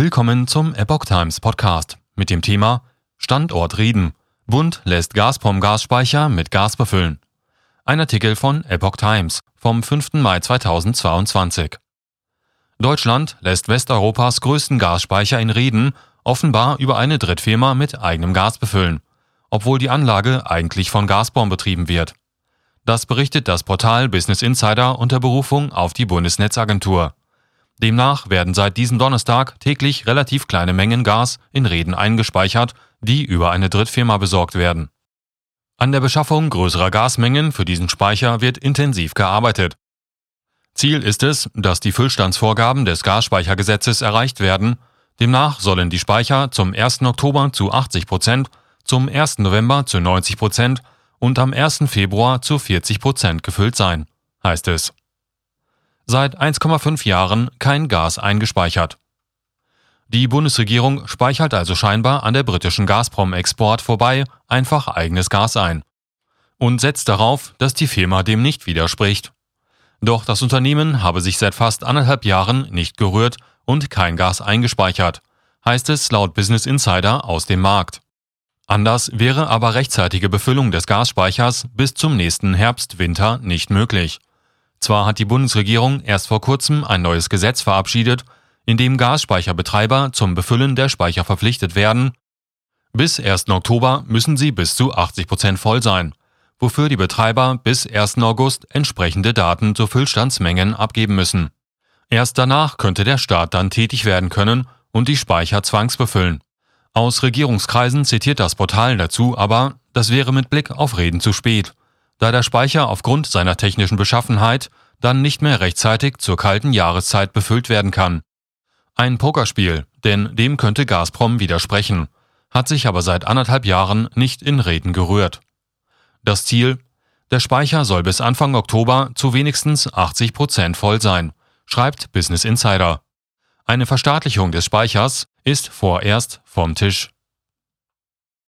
Willkommen zum Epoch Times Podcast mit dem Thema Standort Rieden. Bund lässt Gazprom Gasspeicher mit Gas befüllen. Ein Artikel von Epoch Times vom 5. Mai 2022. Deutschland lässt Westeuropas größten Gasspeicher in Rieden offenbar über eine Drittfirma mit eigenem Gas befüllen, obwohl die Anlage eigentlich von Gazprom betrieben wird. Das berichtet das Portal Business Insider unter Berufung auf die Bundesnetzagentur. Demnach werden seit diesem Donnerstag täglich relativ kleine Mengen Gas in Reden eingespeichert, die über eine Drittfirma besorgt werden. An der Beschaffung größerer Gasmengen für diesen Speicher wird intensiv gearbeitet. Ziel ist es, dass die Füllstandsvorgaben des Gasspeichergesetzes erreicht werden. Demnach sollen die Speicher zum 1. Oktober zu 80 Prozent, zum 1. November zu 90 Prozent und am 1. Februar zu 40 Prozent gefüllt sein, heißt es seit 1,5 Jahren kein Gas eingespeichert. Die Bundesregierung speichert also scheinbar an der britischen Gazprom-Export vorbei einfach eigenes Gas ein und setzt darauf, dass die Firma dem nicht widerspricht. Doch das Unternehmen habe sich seit fast anderthalb Jahren nicht gerührt und kein Gas eingespeichert, heißt es laut Business Insider aus dem Markt. Anders wäre aber rechtzeitige Befüllung des Gasspeichers bis zum nächsten Herbst-Winter nicht möglich. Zwar hat die Bundesregierung erst vor kurzem ein neues Gesetz verabschiedet, in dem Gasspeicherbetreiber zum Befüllen der Speicher verpflichtet werden. Bis 1. Oktober müssen sie bis zu 80 Prozent voll sein, wofür die Betreiber bis 1. August entsprechende Daten zu Füllstandsmengen abgeben müssen. Erst danach könnte der Staat dann tätig werden können und die Speicher zwangsbefüllen. Aus Regierungskreisen zitiert das Portal dazu aber, das wäre mit Blick auf Reden zu spät da der Speicher aufgrund seiner technischen Beschaffenheit dann nicht mehr rechtzeitig zur kalten Jahreszeit befüllt werden kann. Ein Pokerspiel, denn dem könnte Gazprom widersprechen, hat sich aber seit anderthalb Jahren nicht in Reden gerührt. Das Ziel? Der Speicher soll bis Anfang Oktober zu wenigstens 80 Prozent voll sein, schreibt Business Insider. Eine Verstaatlichung des Speichers ist vorerst vom Tisch.